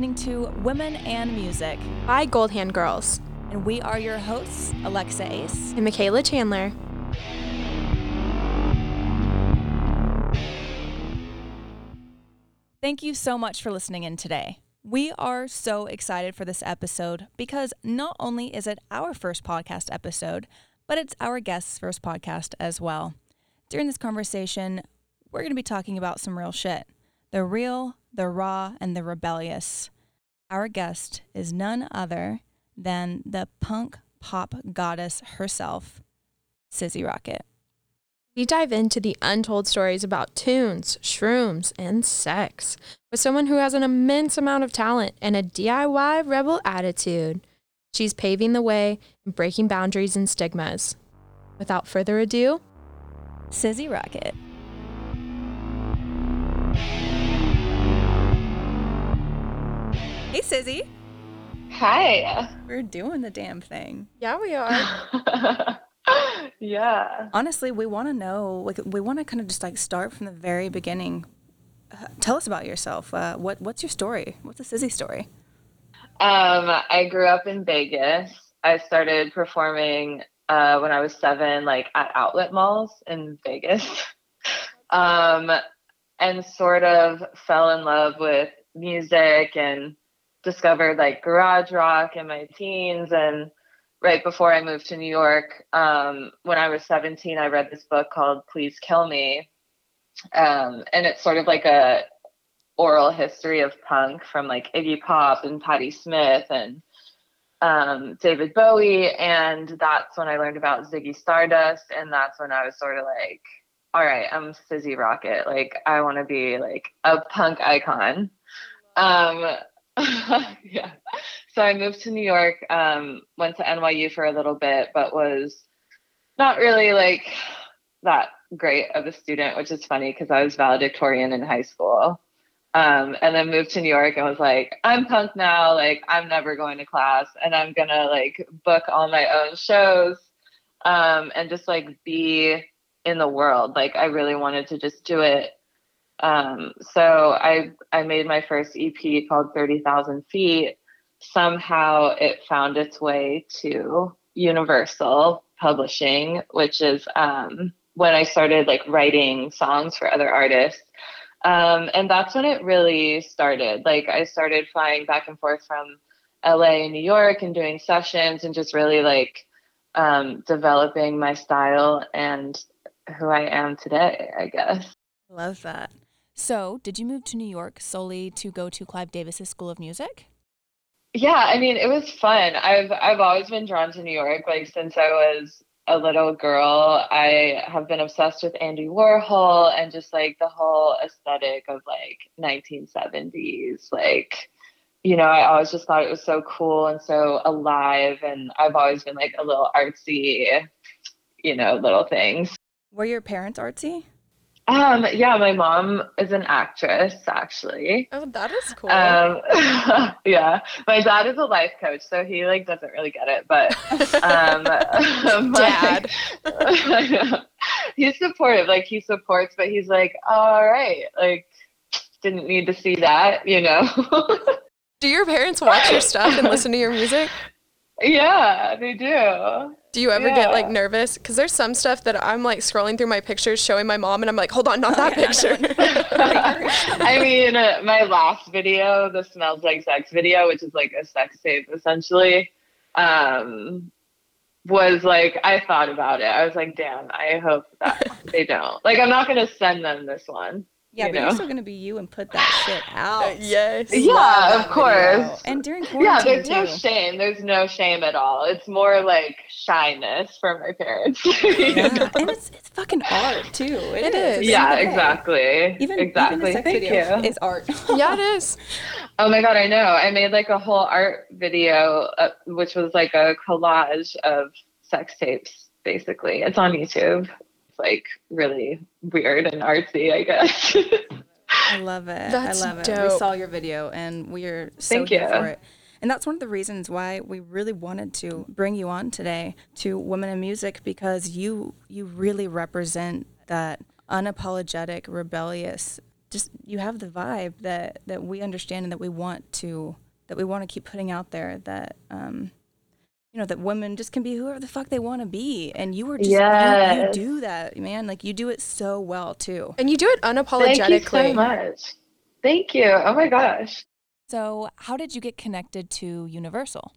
listening to Women and Music, by Gold Hand Girls and we are your hosts, Alexa Ace and Michaela Chandler. Thank you so much for listening in today. We are so excited for this episode because not only is it our first podcast episode, but it's our guest's first podcast as well. During this conversation, we're going to be talking about some real shit the real, the raw, and the rebellious. Our guest is none other than the punk pop goddess herself, Sizzy Rocket. We dive into the untold stories about tunes, shrooms, and sex with someone who has an immense amount of talent and a DIY rebel attitude. She's paving the way and breaking boundaries and stigmas. Without further ado, Sizzy Rocket. Hey, Sizzy. Hi. We're doing the damn thing. Yeah, we are. yeah. Honestly, we want to know, like, we want to kind of just like start from the very beginning. Uh, tell us about yourself. Uh, what What's your story? What's the Sizzy story? Um, I grew up in Vegas. I started performing uh, when I was seven, like at outlet malls in Vegas. um, and sort of fell in love with music and discovered like garage rock in my teens and right before I moved to New York, um, when I was 17, I read this book called Please Kill Me. Um, and it's sort of like a oral history of punk from like Iggy Pop and Patti Smith and um, David Bowie. And that's when I learned about Ziggy Stardust. And that's when I was sort of like, all right, I'm Sizzy Rocket. Like, I want to be like a punk icon. Um, yeah. So I moved to New York, um, went to NYU for a little bit, but was not really like that great of a student, which is funny because I was valedictorian in high school. Um, and then moved to New York and was like, I'm punk now. Like, I'm never going to class and I'm going to like book all my own shows um, and just like be in the world. Like, I really wanted to just do it um, so I I made my first EP called Thirty Thousand Feet. Somehow it found its way to Universal Publishing, which is um, when I started like writing songs for other artists. Um, and that's when it really started. Like I started flying back and forth from LA and New York and doing sessions and just really like um, developing my style and who I am today, I guess. Love that. So, did you move to New York solely to go to Clive Davis's School of Music? Yeah, I mean, it was fun. I've I've always been drawn to New York like since I was a little girl. I have been obsessed with Andy Warhol and just like the whole aesthetic of like 1970s like you know, I always just thought it was so cool and so alive and I've always been like a little artsy, you know, little things. Were your parents artsy? Um, yeah, my mom is an actress, actually. Oh, that is cool. Um, yeah, my dad is a life coach, so he like doesn't really get it, but um, dad, he's supportive. Like he supports, but he's like, all right, like didn't need to see that, you know. do your parents watch your stuff and listen to your music? Yeah, they do. Do you ever yeah. get like nervous? Because there's some stuff that I'm like scrolling through my pictures, showing my mom, and I'm like, hold on, not that picture. I mean, uh, my last video, the smells like sex video, which is like a sex tape essentially, um, was like I thought about it. I was like, damn, I hope that they don't. Like, I'm not gonna send them this one. Yeah, you but know? you're still gonna be you and put that shit out. Yes. Yeah, of course. And during quarantine Yeah, there's too. no shame. There's no shame at all. It's more like shyness from my parents. yeah. and it's it's fucking art too. it, it is. is. yeah, exactly. Even exactly. even the sex Thank video you. is art. yeah, it is. Oh my god, I know. I made like a whole art video, uh, which was like a collage of sex tapes. Basically, it's on YouTube. It's like really weird and artsy, I guess. I love it. That's I love it. dope. We saw your video and we are so Thank here you. for it. And that's one of the reasons why we really wanted to bring you on today to Women in Music because you you really represent that unapologetic, rebellious just you have the vibe that that we understand and that we want to that we want to keep putting out there that um you know that women just can be whoever the fuck they want to be and you were just Yes. you, you do that man like you do it so well too And you do it unapologetically Thank unapologetically. you so much. Thank you. Oh my gosh. so how did you get connected to universal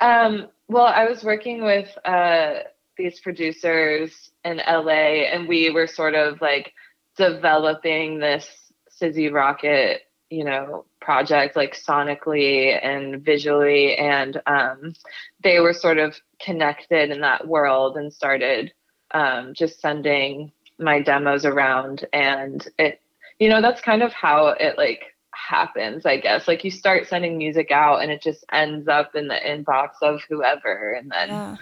Um, well, I was working with uh, these producers in LA, and we were sort of like developing this Sizzy Rocket, you know, project like sonically and visually, and um, they were sort of connected in that world and started um, just sending my demos around, and it, you know, that's kind of how it like happens, I guess. Like you start sending music out and it just ends up in the inbox of whoever and then yeah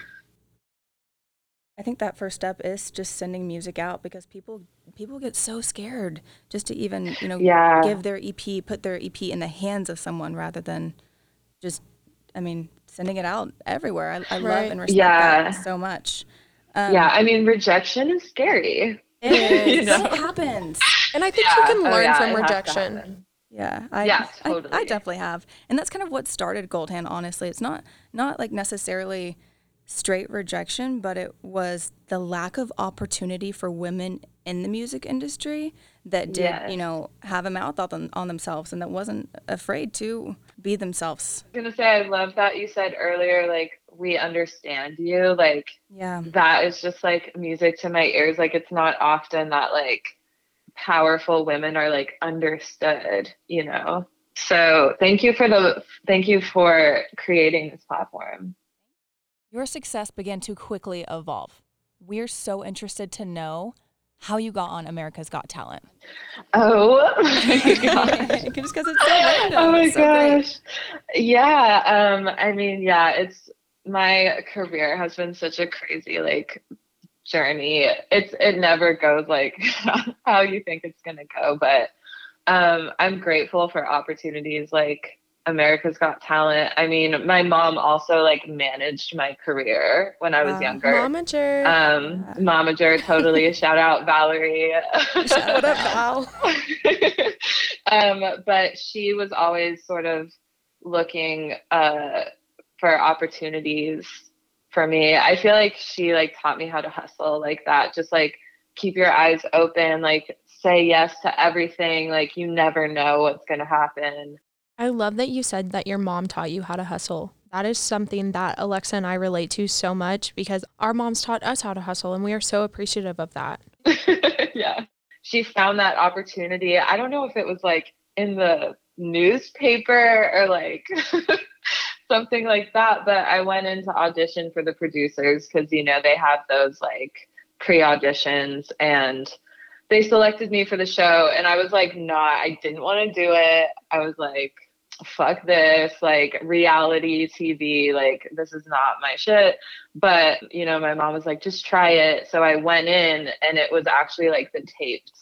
I think that first step is just sending music out because people people get so scared just to even, you know, Yeah. give their EP, put their EP in the hands of someone rather than just I mean, sending it out everywhere. I, I love and respect Yeah. that so much. Um, yeah, I mean rejection is scary. it is. You know? It happens. And I think Yeah. you can Oh, learn yeah, from it has to rejection. Yeah, I, Yeah, I- I, definitely have, and that's kind of what started Gold Hand. Honestly, it's not not like necessarily straight rejection, but it was the lack of opportunity for women in the music industry that did, you know, have a mouth on, on themselves and that wasn't afraid to be themselves. I was gonna say I love that you said earlier, like we understand you. Like Yeah, that is just like music to my ears. Like it's not often that like powerful women are like understood, you know. So thank you for the thank you for creating this platform. your success began to quickly evolve. We're so interested to know how you got on America's Got Talent. Oh my gosh. Just because it's so random. oh my so great. gosh. Yeah. Um, I mean, yeah, it's my career has been such a crazy like journey. It's it never goes like how you think it's gonna go, but um I'm grateful for opportunities like America's Got Talent. I mean, my mom also like managed my career when I was Wow. younger. Momager. Um, momager, totally. Shout out Valerie. what up, Val? um, but she was always sort of looking uh, for opportunities for me. I feel like she like taught me how to hustle like that. Just like keep your eyes open, like say yes to everything. Like you never know what's gonna happen. I love that you said that your mom taught you how to hustle. That is something that Alexa and I relate to so much because our moms taught us how to hustle and we are so appreciative of that. yeah. She found that opportunity. I don't know if it was like in the newspaper or like something like that, but I went in to audition for the producers because, you know, they have those like pre auditions and they selected me for the show. And I was like, nah, I didn't want to do it. I was like, fuck this, like reality TV, like this is not my shit. But, you know, my mom was like, just try it. So I went in and it was actually like the taped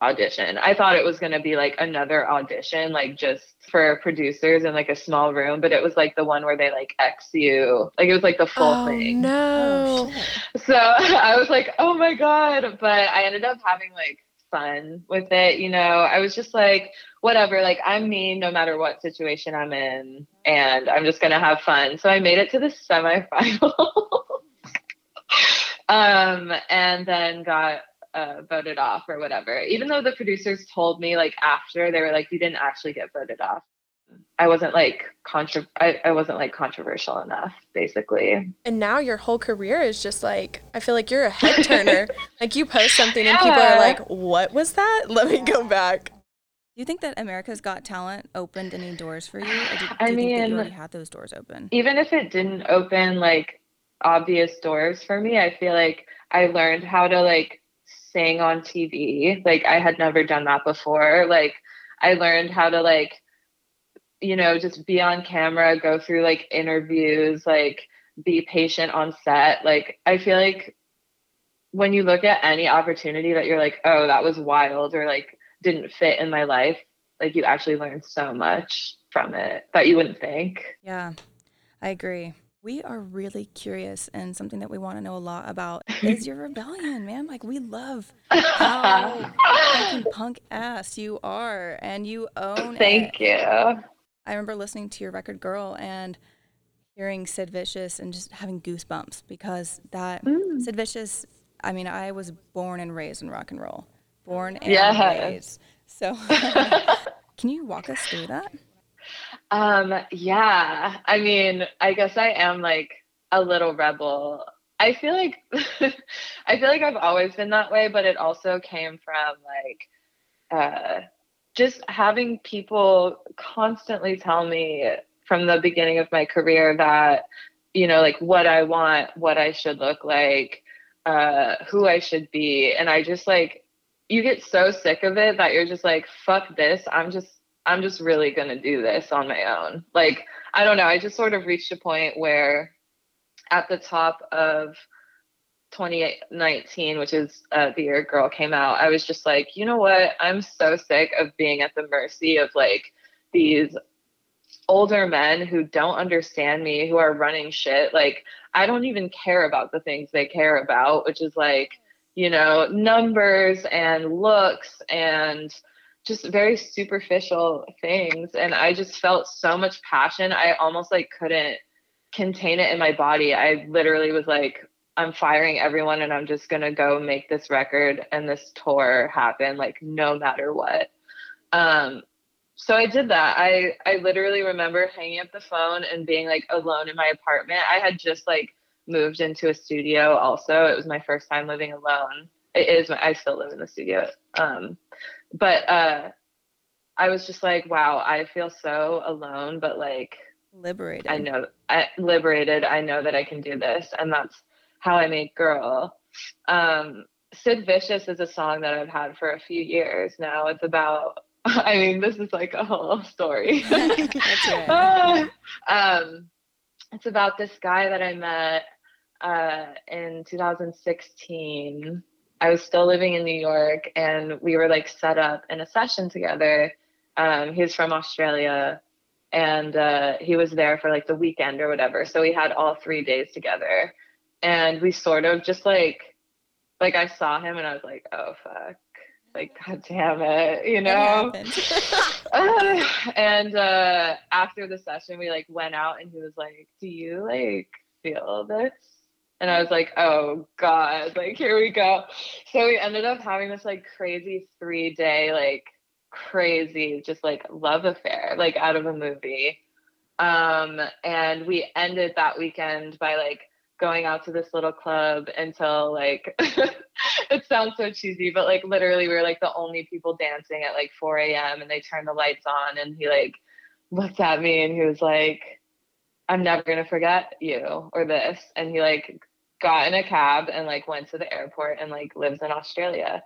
audition. I thought it was going to be like another audition, like just for producers in like a small room, but it was like the one where they like X you. Like it was like the full oh thing. no. So I was like, oh my God. But I ended up having like fun with it. You know, I was just like, whatever, like I'm me no matter what situation I'm in, and I'm just to have fun. So I made it to the semifinal. um, and then got uh, voted off or whatever. Even though the producers told me like after they were like, you didn't actually get voted off. I wasn't like contra- I, I wasn't like controversial enough, basically. And now your whole career is just like I feel like you're a head turner. like you post something and people are like, "What was that? Let me go back." Do you think that America's Got Talent opened any doors for you? Or do, do I you think that mean- you already had those doors open? even if it didn't open like obvious doors for me, I feel like I learned how to like sing on TV. Like I had never done that before. Like I learned how to like you know just be on camera, go through like interviews, like be patient on set. Like I feel like when you look at any opportunity that you're like, "Oh, that was wild," or like didn't fit in my life, like you actually learn so much from it that you wouldn't think. Yeah, I agree. we are really curious and something that we want to know a lot about is your rebellion, man. Like we love how fucking punk ass you are and you own Thank it. you. I remember listening to your record Girl and hearing Sid Vicious and just having goosebumps because that Mm. Sid Vicious, I mean, I was born and raised in rock and roll. Born and Yes. raised. So can you walk us through that? Um, yeah. I mean, I guess I am like a little rebel. I feel like I feel like I've always been that way, but it also came from like uh just having people constantly tell me from the beginning of my career that you know like what I want, what I should look like, uh who I should be, and I just like you get so sick of it that you're just like fuck this. I'm just I'm just really going to do this on my own. Like, I don't know. I just sort of reached a point where at the top of 2019, which is uh, the year Girl came out, I was just like, you know what? I'm so sick of being at the mercy of like these older men who don't understand me, who are running shit. Like, I don't even care about the things they care about, which is like, you know, numbers and looks and just very superficial things and i just felt so much passion i almost like couldn't contain it in my body i literally was like i'm firing everyone and i'm just going to go make this record and this tour happen like no matter what. Um so i did that. I i literally remember hanging up the phone and being like alone in my apartment. I had just like moved into a studio also. It was my first time living alone. It is my, i still live in the studio. Um but uh i was just like wow i feel so alone but like Liberated. i know i liberated. I know that i can do this. And that's how i made girl um sid vicious is a song that i've had for a few years now it's about i mean this is like a whole story right. Um it's about this guy that i met uh in 2016 I was still living in New York and we were like set up in a session together. Um, he was from Australia and uh, he was there for like the weekend or whatever. So we had all three days together and we sort of just like, like I saw him and I was like, oh fuck, like god damn it, you know. Uh, and uh, after the session, we like went out and he was like, do you like feel this? And I was like, oh God, like here we go. So we ended up having this like crazy three day, like crazy, just like love affair, like out of a movie. Um, and we ended that weekend by like going out to this little club until like it sounds so cheesy, but like literally we were like the only people dancing at like 4 a.m. and they turned the lights on and he like looked at me and he was like, I'm never gonna forget you or this. And he like got in a cab and like went to the airport and like lives in Australia.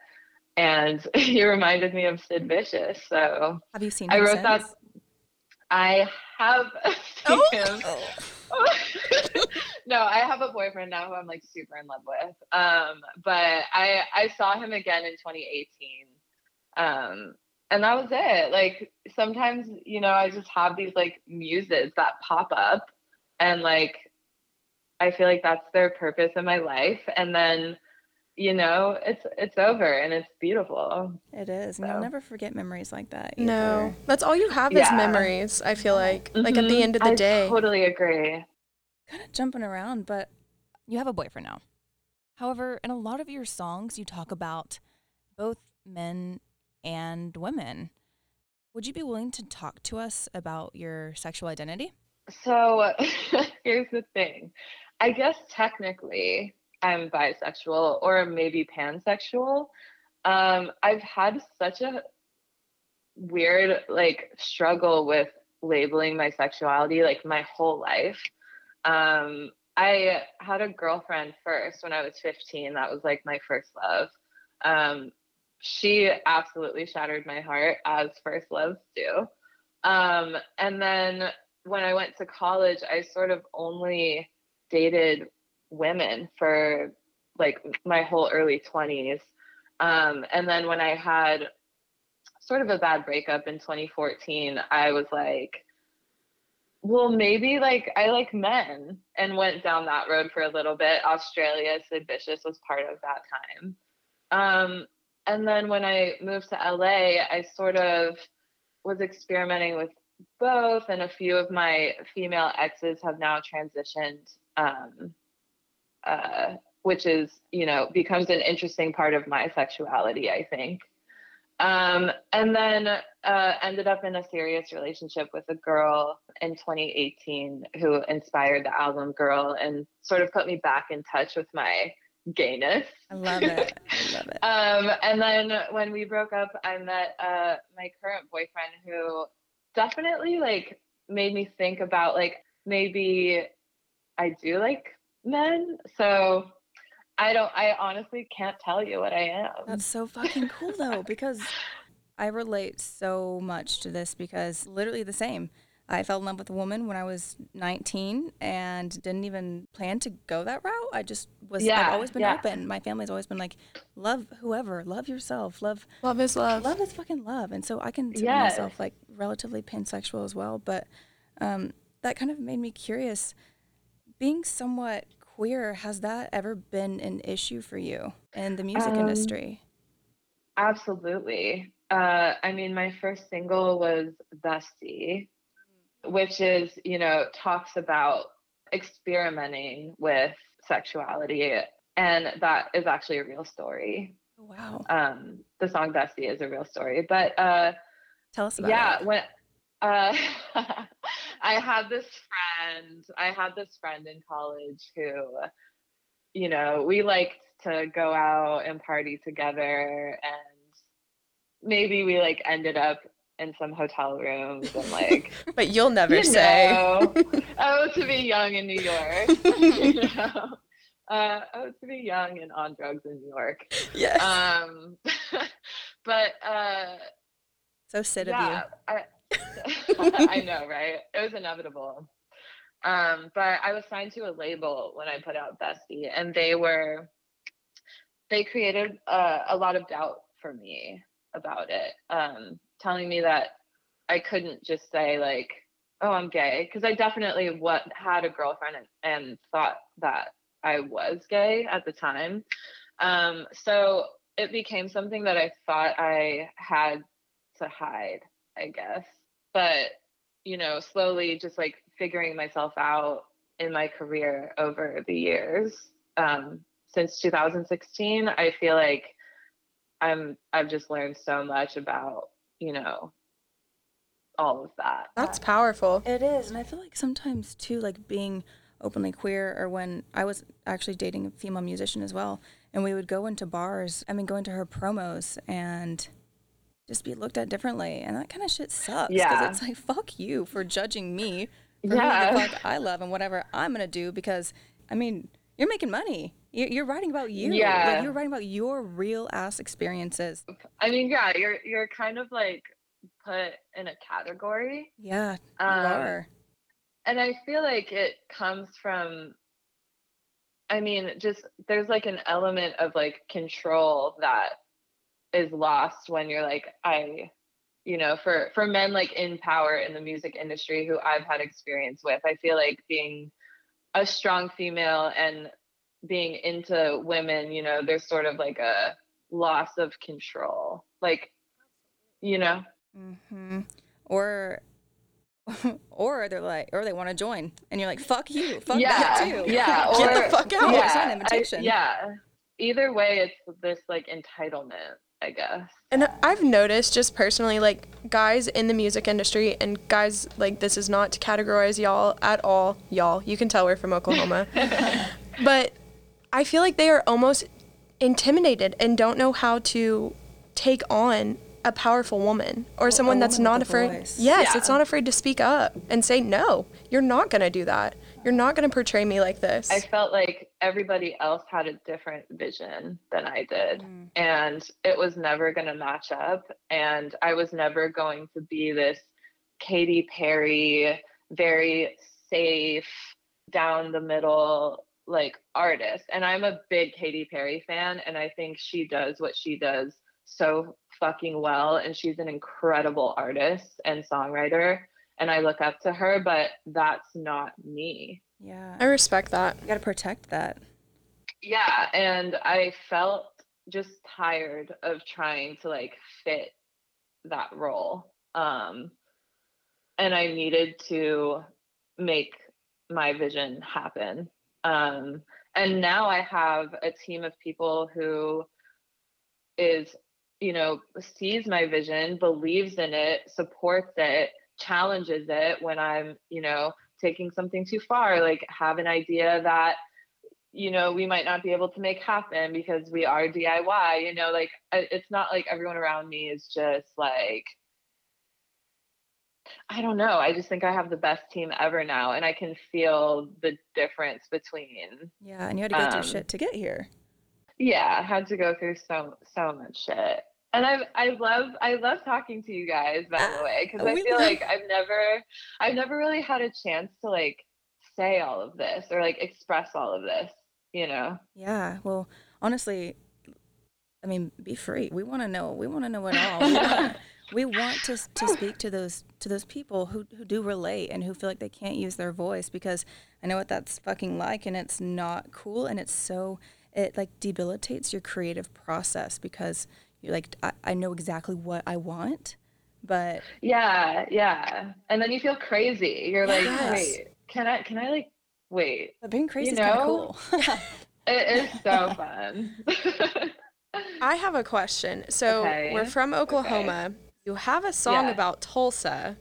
And he reminded me of Sid Vicious. So Have you seen I wrote that? I have seen Oh. him. Oh. No, I have a boyfriend now who I'm like super in love with. Um, but I I saw him again in 2018. Um, and that was it. Like sometimes, you know, I just have these like muses that pop up and like I feel like that's their purpose in my life. And then, you know, it's it's over and it's beautiful. It is. And you'll never forget memories like that. No, that's all you have is memories. I feel like, like at the Mhm. end of the I day. totally agree. Kind of jumping around, but you have a boyfriend now. However, in a lot of your songs, you talk about both men and women. Would you be willing to talk to us about your sexual identity? So here's the thing. I guess technically I'm bisexual or maybe pansexual. Um, I've had such a weird like struggle with labeling my sexuality like my whole life. Um, I had a girlfriend first when I was 15. That was like my first love. Um, she absolutely shattered my heart as first loves do. Um, and then when I went to college, I sort of only dated women for like my whole early 20s. Um, and then when I had sort of a bad breakup in 2014, I was like, well, maybe like I like men and went down that road for a little bit. Australia, Sid Vicious was part of that time. Um, and then when I moved to LA, I sort of was experimenting with both, and a few of my female exes have now transitioned, um, uh, which is, you know, becomes an interesting part of my sexuality, I think. Um, and then uh, ended up in a serious relationship with a girl in 2018 who inspired the album Girl and sort of put me back in touch with my gayness. I love it. I love it. um, and then when we broke up, I met uh, my current boyfriend who definitely like made me think about like maybe I do like men. So I don't I honestly can't tell you what I am. That's so fucking cool though, because I relate so much to this because literally the same. I fell in love with a woman when I was 19 and didn't even plan to go that route. I just was, Yeah, I've always been yeah. open. My family's always been like, love whoever, love yourself, love, Love is love. love is fucking love. And so I can consider Yes. myself like relatively pansexual as well. But um, that kind of made me curious. Being somewhat queer, has that ever been an issue for you in the music Um, industry? Absolutely. Uh, I mean, my first single was Bestie, which is, you know, talks about experimenting with sexuality. And that is actually a real story. Wow. Um, the song Bestie is a real story. But uh, Tell us about it. yeah, it. when uh, I had this friend, I had this friend in college who, you know, we liked to go out and party together, and maybe we like ended up in some hotel rooms and like But you'll never you say. know, oh, to be young in New York, you know. Uh, oh, to be young and on drugs in New York. Yes. Um, but uh, So Sid yeah, of I, I know, right? It was inevitable. Um, but I was signed to a label when I put out Bestie, and they were they created a lot of doubt for me about it, um, telling me that I couldn't just say like, "Oh, I'm gay," because I definitely what had a girlfriend and, and thought that I was gay at the time. Um, so it became something that I thought I had to hide, I guess. But, you know, slowly just like figuring myself out in my career over the years. Um, since 2016, I feel like I'm I've just learned so much about, you know, all of that. That's powerful. It is, and I feel like sometimes too, like being openly queer, or when I was actually dating a female musician as well, and we would go into bars. I mean, go into her promos and just be looked at differently, and that kind of shit sucks. because Yeah. it's like fuck you for judging me for Yeah. fuck I love and whatever I'm gonna do. Because I mean, you're making money. You're, you're writing about you. Yeah. Like you're writing about your real ass experiences. I mean, yeah, you're you're kind of like put in a category. Yeah, you Um, are. and I feel like it comes from I mean, just there's like an element of like control that is lost when you're like I you know, for for men like in power in the music industry who I've had experience with, I feel like being a strong female and being into women, you know, there's sort of like a loss of control. Like you know, mm-hmm. Or, or they're like, or they want to join, and you're like, "Fuck you, fuck yeah, that too." yeah, Get or the fuck out. yeah, I- yeah. Either way, it's this like entitlement, I guess. And I've noticed just personally, like guys in the music industry and guys like this is not to categorize y'all at all. Y'all, you can tell we're from Oklahoma. but I feel like they are almost intimidated and don't know how to take on a powerful woman or someone that's not afraid. voice. Yes, Yeah. it's not afraid to speak up and say no. You're not going to do that. You're not going to portray me like this. I felt like everybody else had a different vision than I did. Mm. And it was never going to match up. And I was never going to be this Katy Perry, very safe, down the middle, like artist. And I'm a big Katy Perry fan. And I think she does what she does so fucking well. And she's an incredible artist and songwriter. And I look up to her, but that's not me. Yeah. I respect that. You got to protect that. Yeah, and I felt just tired of trying to like fit that role. Um and I needed to make my vision happen. Um and now I have a team of people who is you know sees my vision, believes in it, supports it, challenges it when I'm, you know, taking something too far, like have an idea that you know we might not be able to make happen because we are DIY, you know, like it's not like everyone around me is just like I don't know. I just think I have the best team ever now and I can feel the difference between Yeah, and you had to go Um, through shit to get here. yeah, I had to go through so so much shit. And I I love I love talking to you guys by the ah, way because I feel like I've never I've never really had a chance to like say all of this or like express all of this, you know. Yeah. Well, honestly, I mean, be free. We want to know. We want to know it all. We want, we want to to speak to those to those people who who do relate and who feel like they can't use their voice because I know what that's fucking like and it's not cool and it's so it like debilitates your creative process because you're like I, I know exactly what I want, but Yeah, yeah. And then you feel crazy. You're like, Yes. wait, can I can I like wait. but being crazy You is kind of know? cool. It is so fun. I have a question. So Okay. we're from Oklahoma. You have a song Yeah. about Tulsa.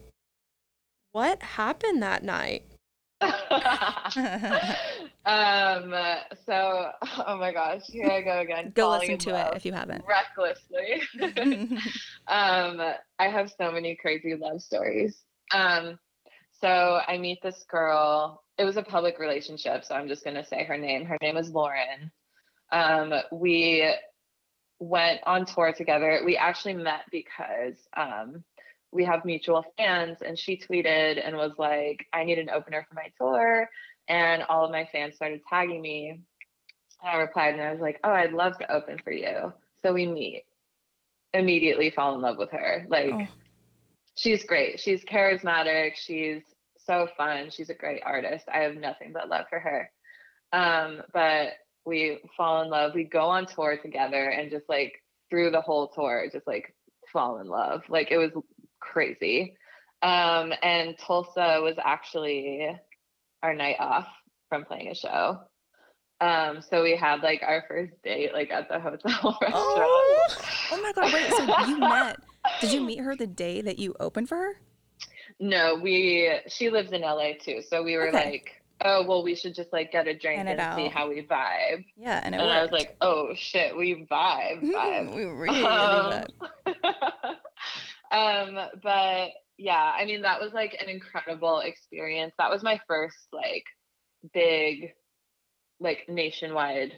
What happened that night? Um so oh my gosh here i go again Go listen to it if you haven't. recklessly. Um i have so many crazy love stories. Um so i meet this girl. It was a public relationship so i'm just going to say her name. Her name is lauren. Um we went on tour together. We actually met because um we have mutual fans and she tweeted and was like i need an opener for my tour and all of my fans started tagging me. And i replied and i was like oh i'd love to open for you. So we meet immediately fall in love with her. Like Oh. she's great. She's charismatic. She's so fun. She's a great artist. I have nothing but love for her. Um but we fall in love. We go on tour together and just like through the whole tour just like fall in love. Like it was crazy. Um and tulsa was actually our night off from playing a show um so we had like our first date like at the hotel restaurant Oh, oh my god! Wait, so you met? Did you meet her the day that you opened for her? No, we she lives in LA too. So we were Okay. like, oh well we should just like get a drink Plan and see how we vibe. Yeah, and it And I was like, oh shit, we vibe, vibe. we really, really Um, vibe. um, but yeah, I mean that was like an incredible experience. That was my first like big like nationwide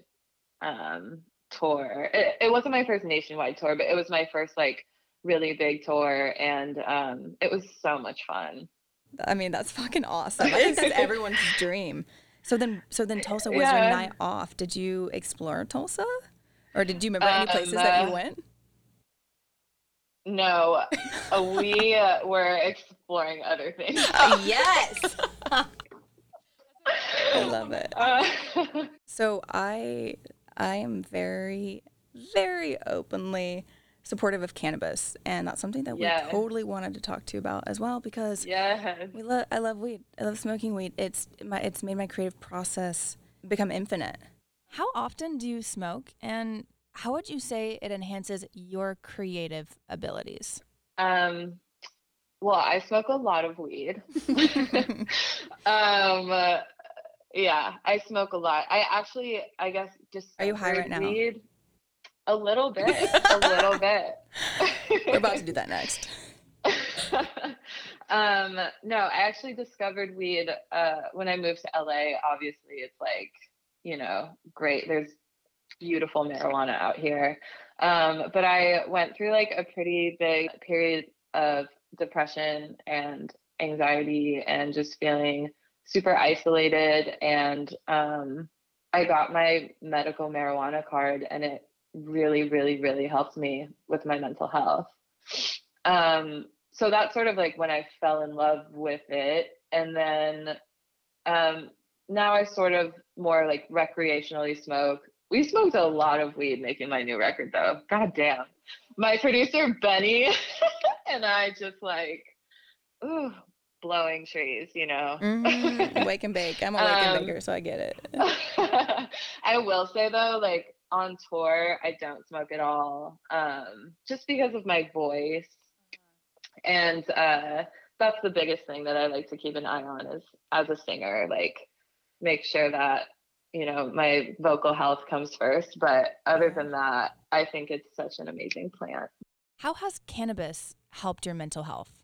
um tour. It, it wasn't my first nationwide tour, but it was my first like really big tour and um it was so much fun. I mean, that's fucking awesome. I think that's everyone's dream. So then, so then Tulsa was your night off. Did you explore Tulsa, or did you remember any places that Um, you went? No, uh, we uh, were exploring other things. yes, I love it. Uh, So I, I am very, very openly supportive of cannabis, and that's something that Yeah. we totally wanted to talk to you about as well because yes. We love. I love weed. I love smoking weed. It's my. It's made my creative process become infinite. How often do you smoke, and how would you say it enhances your creative abilities? Um, well, I smoke a lot of weed. um, uh, yeah, I smoke a lot. I actually, I guess, just Are you high right now? Weed, a little bit, a little bit. We're about to do that next. um, no, I actually discovered weed uh, when I moved to LA. Obviously, it's like, you know, great. There's beautiful marijuana out here. Um, but I went through like a pretty big period of depression and anxiety and just feeling super isolated. And um, I got my medical marijuana card, and it really, really, really helped me with my mental health. Um, so that's sort of like when I fell in love with it. And then um, now I sort of more like recreationally smoke. We smoked a lot of weed making my new record though. God damn. My producer Benny and I just like, ooh, blowing trees, you know. Mm, wake and bake. I'm a wake and Um, baker, so I get it. I will say though, like on tour, I don't smoke at all, um, just because of my voice, and uh, that's the biggest thing that I like to keep an eye on is as a singer, like make sure that you know my vocal health comes first. But other than that, I think it's such an amazing plant. How has cannabis helped your mental health?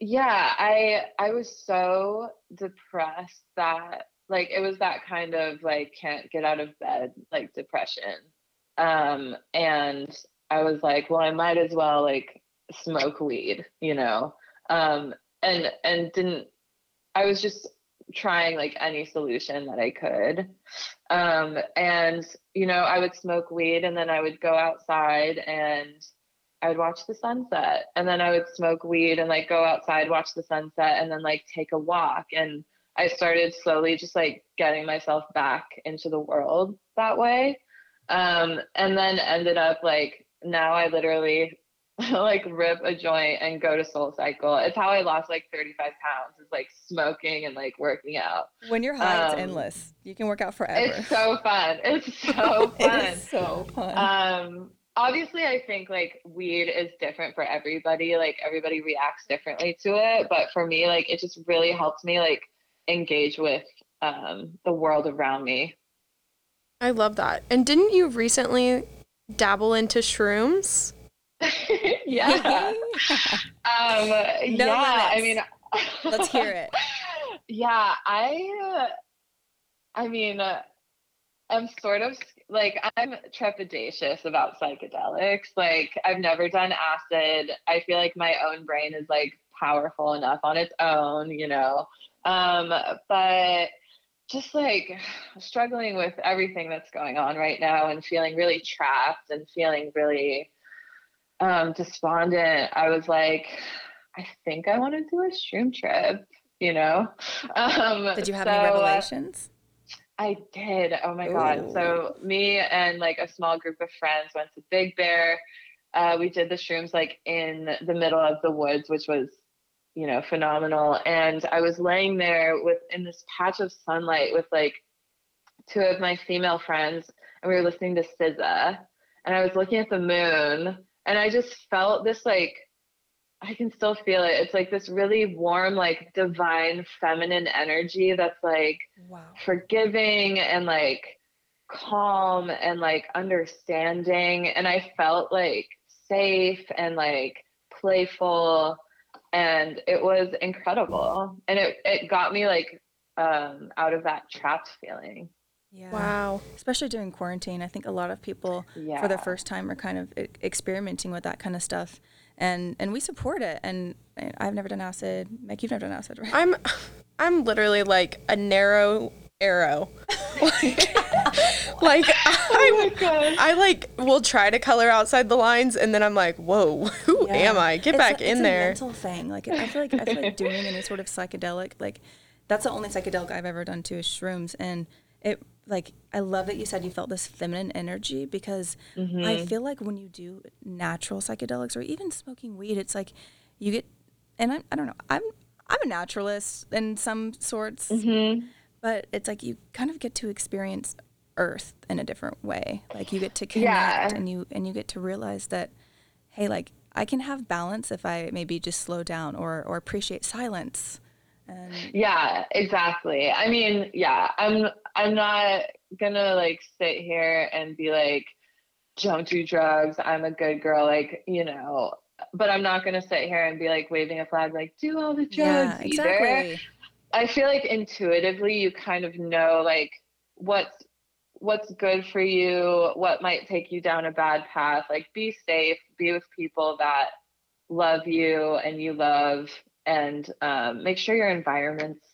Yeah, I I was so depressed that like it was that kind of like can't get out of bed like depression. Um and I was like, well, I might as well like smoke weed, you know. Um and and didn't I was just trying like any solution that I could. Um and you know, I would smoke weed and then I would go outside and I would watch the sunset and then I would smoke weed and like go outside, watch the sunset and then like take a walk. And I started slowly just like getting myself back into the world that way. Um, and then ended up like now I literally like rip a joint and go to Soul Cycle. It's how I lost like 35 pounds It's like smoking and like working out. When you're high, it's Um, endless. You can work out forever. It's so fun. It's so fun. is so fun. Um, obviously, I think like weed is different for everybody. Like everybody reacts differently to it, but for me, like it just really helped me like engage with um, the world around me. I love that. And didn't you recently dabble into shrooms? yeah. Um, yeah. I mean, Let's hear it. Yeah, I. I mean, uh, I'm sort of like I'm trepidatious about psychedelics. Like I've never done acid. I feel like my own brain is like powerful enough on its own, you know. Um, but just like struggling with everything that's going on right now and feeling really trapped and feeling really um despondent. I was like, I think I want to do a shroom trip, you know. Um Did you have so, any uh, revelations? I did. Oh my God. So me and like a small group of friends went to Big Bear. Uh, we did the shrooms like in the middle of the woods, which was, you know, phenomenal. And I was laying there with in this patch of sunlight with like two of my female friends, and we were listening to SZA. And I was looking at the moon, and I just felt this like I can still feel it. It's like this really warm, like divine feminine energy that's like Wow. forgiving and like calm and like understanding and i felt like safe and like playful and it was incredible and it, it got me like um out of that trapped feeling Yeah. Wow. Especially during quarantine, I think a lot of people yeah for the first time are kind of experimenting with that kind of stuff, and and we support it. And and I've never done acid. Meg, you've never done acid, right? I'm I'm literally like a narrow arrow. like, like oh I, god I like will try to color outside the lines and then I'm like, whoa, who Yeah. am I? Get It's back a, in it's there. A mental thing. Like I feel like I feel like doing any sort of psychedelic, like that's the only psychedelic I've ever done too is shrooms, and it like I love that you said you felt this feminine energy because I Mm-hmm. feel like when you do natural psychedelics or even smoking weed, it's like you get, and I I don't know, I'm I'm a naturalist in some sorts, Mhm. but it's like you kind of get to experience earth in a different way like you get to connect Yeah. and you and you get to realize that hey like i can have balance if i maybe just slow down or or appreciate silence and Yeah, exactly. I mean, yeah, I'm I'm not gonna like sit here and be like, don't do drugs. I'm a good girl, like you know. But I'm not gonna sit here and be like waving a flag, like do all the drugs yeah either. exactly I feel like intuitively you kind of know like what's what's good for you, what might take you down a bad path. Like be safe, be with people that love you and you love and um, make sure your environment's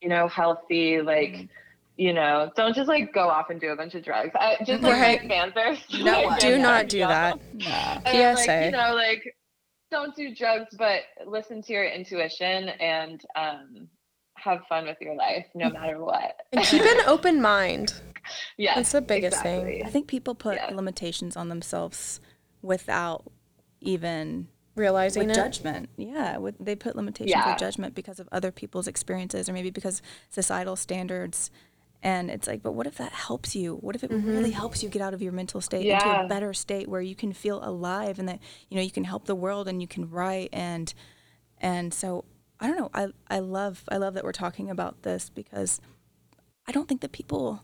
you know healthy like Mhm. You know don't just like go off and do a bunch of drugs I, just like Right. my fans are No, like, Do not do yeah. that. nah And I'm like, you know, like, don't do drugs, but listen to your intuition and um, have fun with your life, no matter what. And keep an open mind. yeah, That's the biggest thing. I think people put Yeah. limitations on themselves without even Realizing with it. judgment. Yeah, with, they put limitations Yeah. with judgment because of other people's experiences or maybe because societal standards. And it's like, but what if that helps you? What if it really helps you get out of your mental state into a better state where you can feel alive and that you know you can help the world and you can write and and so I don't know. I I love I love that we're talking about this because I don't think that people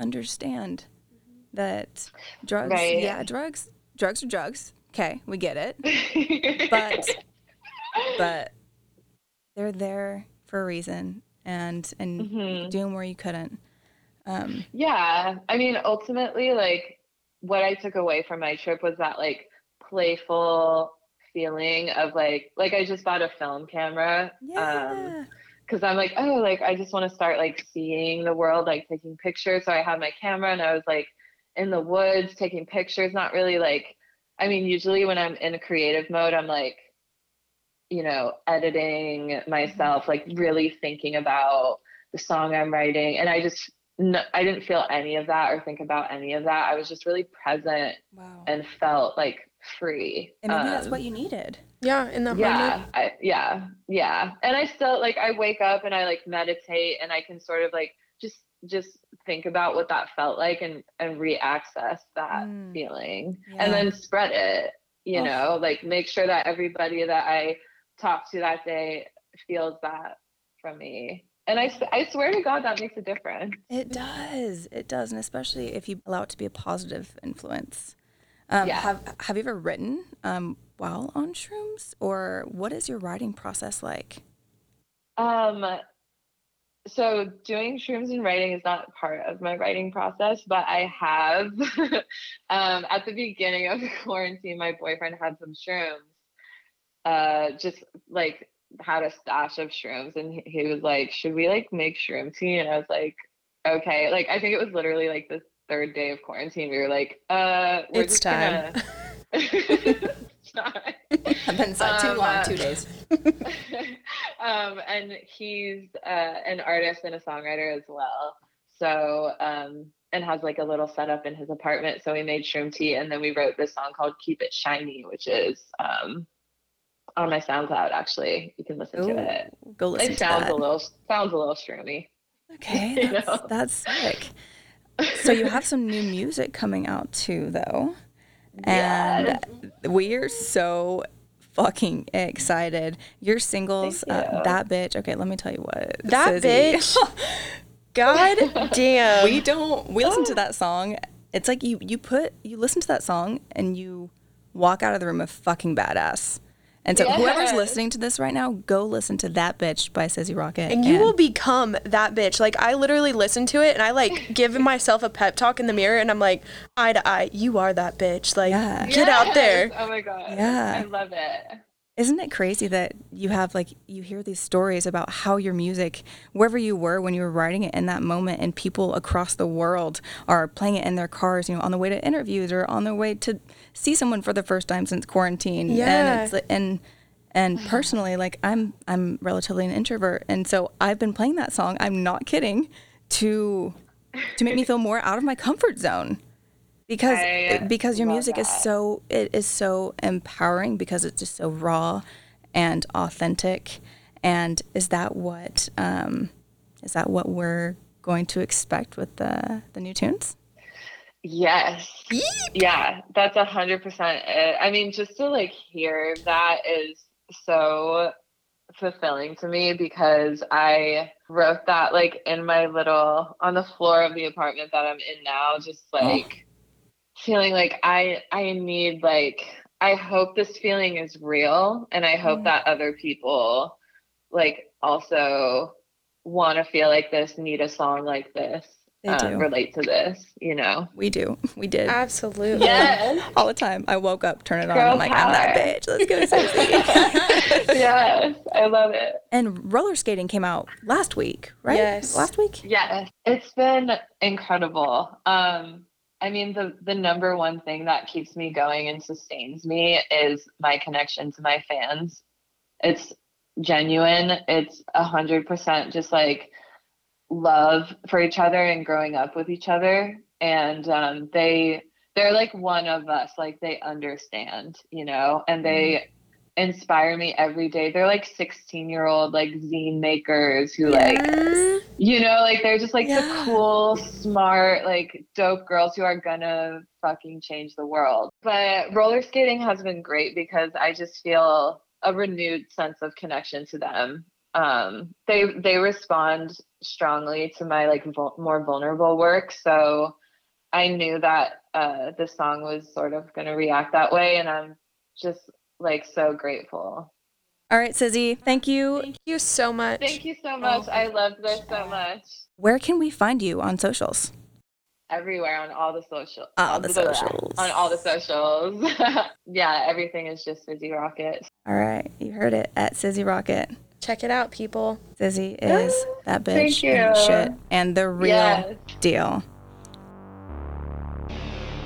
understand that drugs. Right. Yeah, drugs. Drugs are drugs. Okay, we get it but but they're there for a reason and and Mhm. doing where you couldn't um Yeah. I mean, ultimately, like what I took away from my trip was that like playful feeling of like like I just bought a film camera. Um yeah because I'm like, oh, like I just want to start like seeing the world, like taking pictures. So I had my camera and I was like in the woods taking pictures, not really like I mean, usually when I'm in a creative mode, I'm like, you know, editing myself, like really thinking about the song I'm writing. And I just no, I didn't feel any of that or think about any of that. I was just really present wow and felt like free. and maybe that's Um, what you needed Yeah, in that yeah moment. I, yeah yeah and i still like i wake up and i like meditate and i can sort of like just just think about what that felt like and and re-access that Mm. feeling Yeah. and then spread it you Oh. know like make sure that everybody that i talk to that day feels that from me and I, I swear to god that makes a difference it does it does and especially if you allow it to be a positive influence um Yeah. have have you ever written um while on shrooms or what is your writing process like Um, so doing shrooms and writing is not part of my writing process, but I have. um, at the beginning of the quarantine, my boyfriend had some shrooms. Uh, just like had a stash of shrooms, and he, he was like, "Should we like make shroom tea?" And I was like, "Okay." Like I think it was literally like the third day of quarantine. We were like, "Uh, we're It's time. Gonna... It's time. i've been inside too Um, long uh, two days um, and he's uh, an artist and a songwriter as well. So, um, and has like a little setup in his apartment. So we made shroom tea, and then we wrote this song called "Keep It Shiny," which is um, on my SoundCloud. Actually, you can listen Ooh, to it. go listen It to sounds that a little sounds a little shroomy. Okay, you that's, know? that's sick. So you have some new music coming out too, though, and we are so fucking excited. Your singles, Thank uh, that bitch. Okay, let me tell you what. That Sizzy. bitch. God damn. we don't. We listen to that song. It's like you you put you listen to that song and you walk out of the room a fucking badass. And so whoever's listening to this right now, go listen to that bitch by Sizzy Rocket. and you will become that bitch. Like I literally listen to it and I like give myself a pep talk in the mirror and I'm like, eye to eye, you are that bitch. Like Yeah. get out there. Oh my god. Yeah. I love it. Isn't it crazy that you have like you hear these stories about how your music, wherever you were when you were writing it in that moment, and people across the world are playing it in their cars, you know, on the way to interviews or on their way to see someone for the first time since quarantine. Yeah. And it's and and personally, like I'm I'm relatively an introvert, and so I've been playing that song. I'm not kidding, to to make me feel more out of my comfort zone because I because your music is so it is so empowering because it's just so raw and authentic. And is that what um is that what we're going to expect with the the new tunes? Yes. Yeah, that's a hundred percent it. I mean, just to like hear that is so fulfilling to me because I wrote that like in my little on the floor of the apartment that I'm in now, just like feeling like I I need like I hope this feeling is real and I hope Mm. that other people like also want to feel like this, need a song like this, um, relate to this, you know. we do we did Absolutely. Yes. all the time i woke up turn it on i'm like i'm that bitch let's go Susie. yes, I love it. and roller skating came out last week right Yes. last week Yes, it's been incredible. Um, I mean, the the number one thing that keeps me going and sustains me is my connection to my fans. It's genuine. It's a hundred percent just like love for each other and growing up with each other. And um, they they're like one of us. Like they understand, you know, and they inspire me every day. They're like 16 year old like zine makers who like you know, like they're just like Yeah. the cool, smart, like dope girls who are gonna fucking change the world. But roller skating has been great because I just feel a renewed sense of connection to them. Um, they they respond strongly to my like vul- more vulnerable work, so I knew that uh, the song was sort of gonna react that way, and I'm just like so grateful. All right, Sizzy, thank you. Thank you so much. Thank you so oh, much. I love this so much. Where can we find you on socials? everywhere on all the social All the socials. on all the socials yeah everything is just Sizzy Rocket All right, you heard it at Sizzy Rocket. Check it out, people. Sizzy is that bitch Thank and the shit and the real Yes. deal.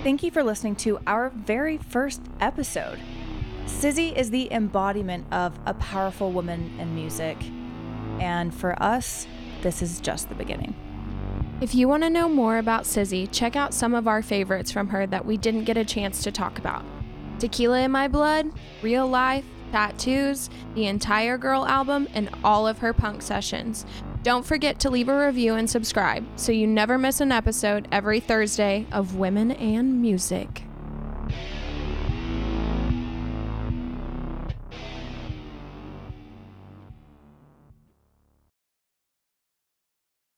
Thank you for listening to our very first episode. Sizzy is the embodiment of a powerful woman in music. And for us, this is just the beginning. If you want to know more about Sizzy, check out some of our favorites from her that we didn't get a chance to talk about Tequila in My Blood, Real Life, Tattoos, the entire Girl album, and all of her punk sessions. Don't forget to leave a review and subscribe so you never miss an episode every Thursday of Women and Music.